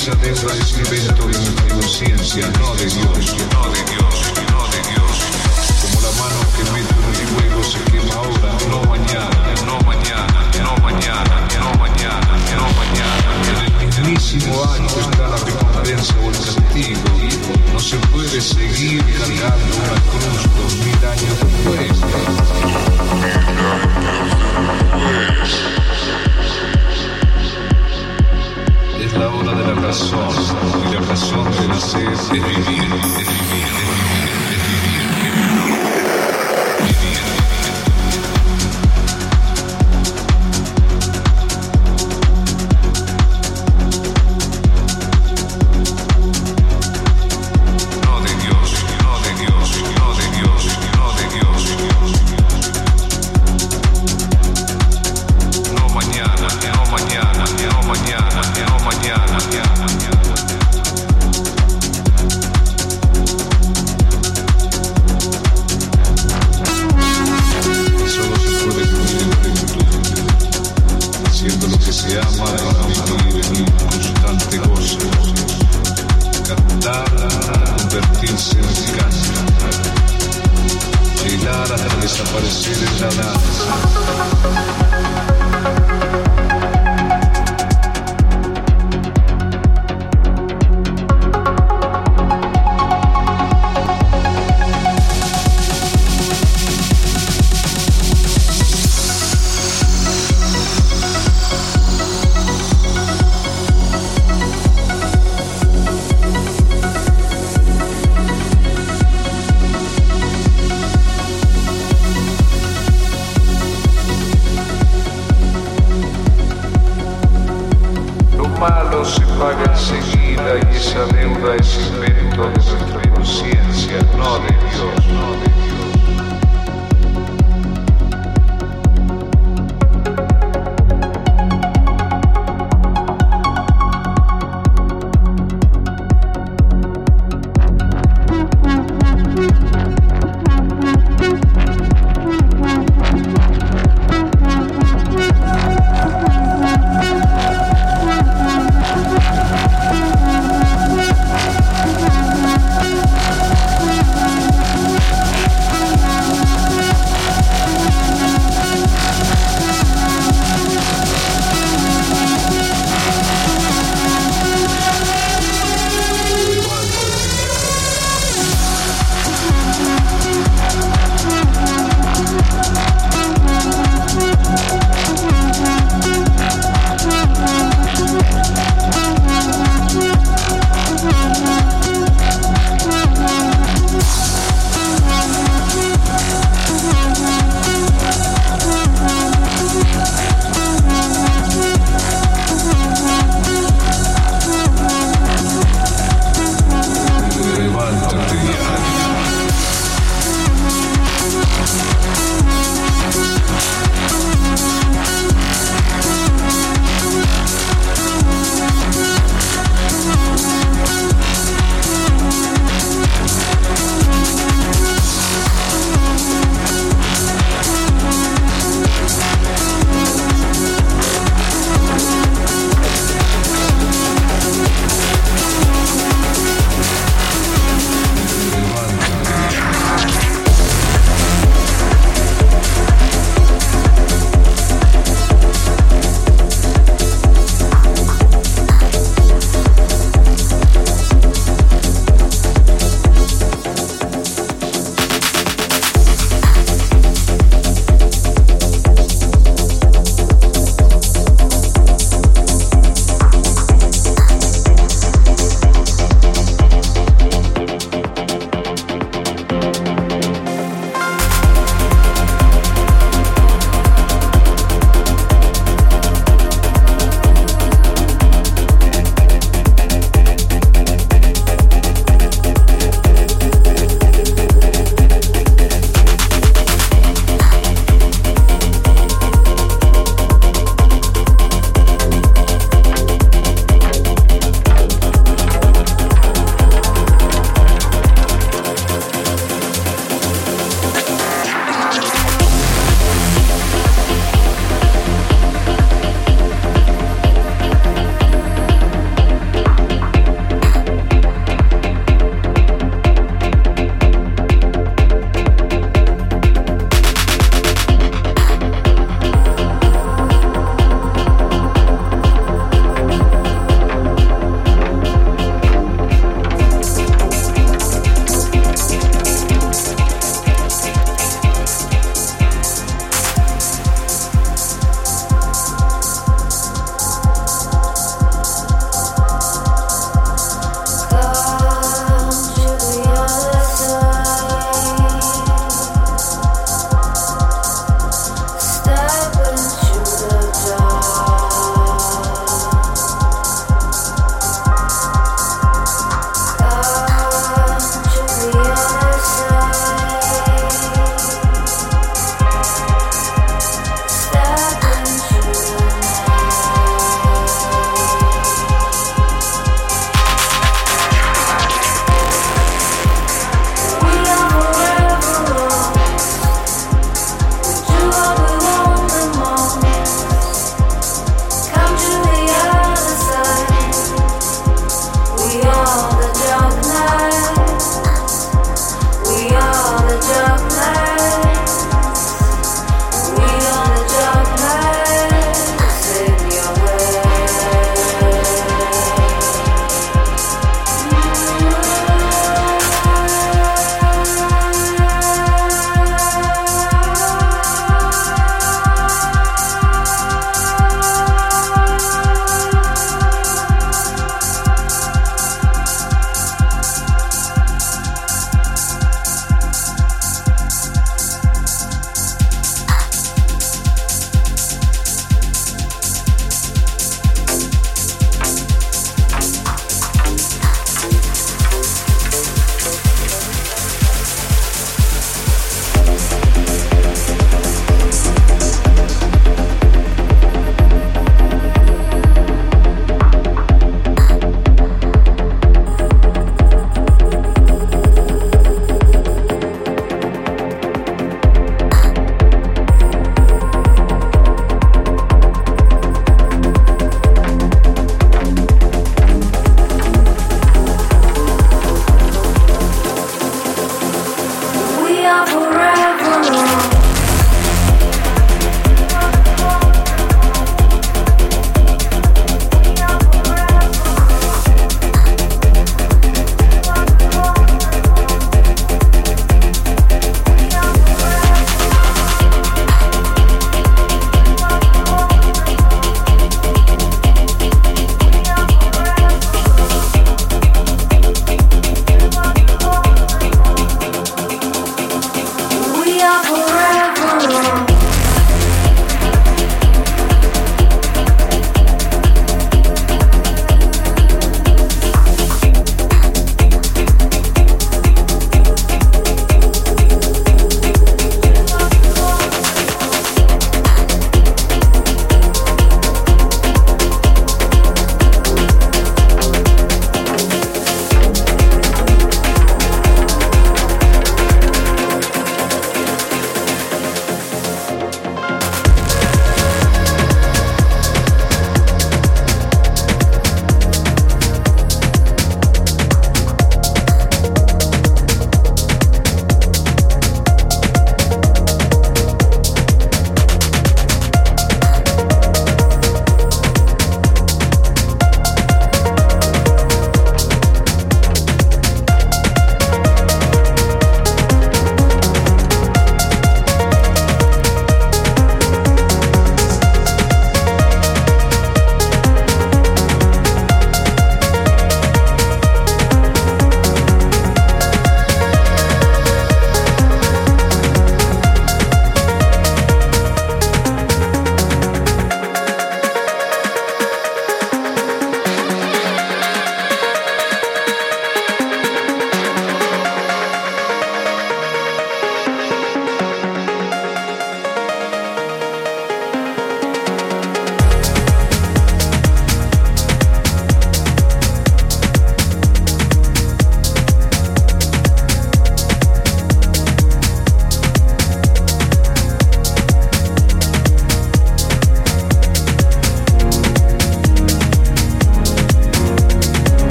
esa es evento de nuestra conciencia, no de Dios, no de Dios, no de Dios. Como la mano que mete el fuego se quema ahora, no mañana, no mañana, no mañana, no mañana, no mañana. En el mismísimo acto está la recompensa o el castigo. No se puede seguir cargando una cruz dos mil años razón, y la razón de nacer es vivir, es vivir, es vivir, es vivir, es mañana, no mañana, no mañana.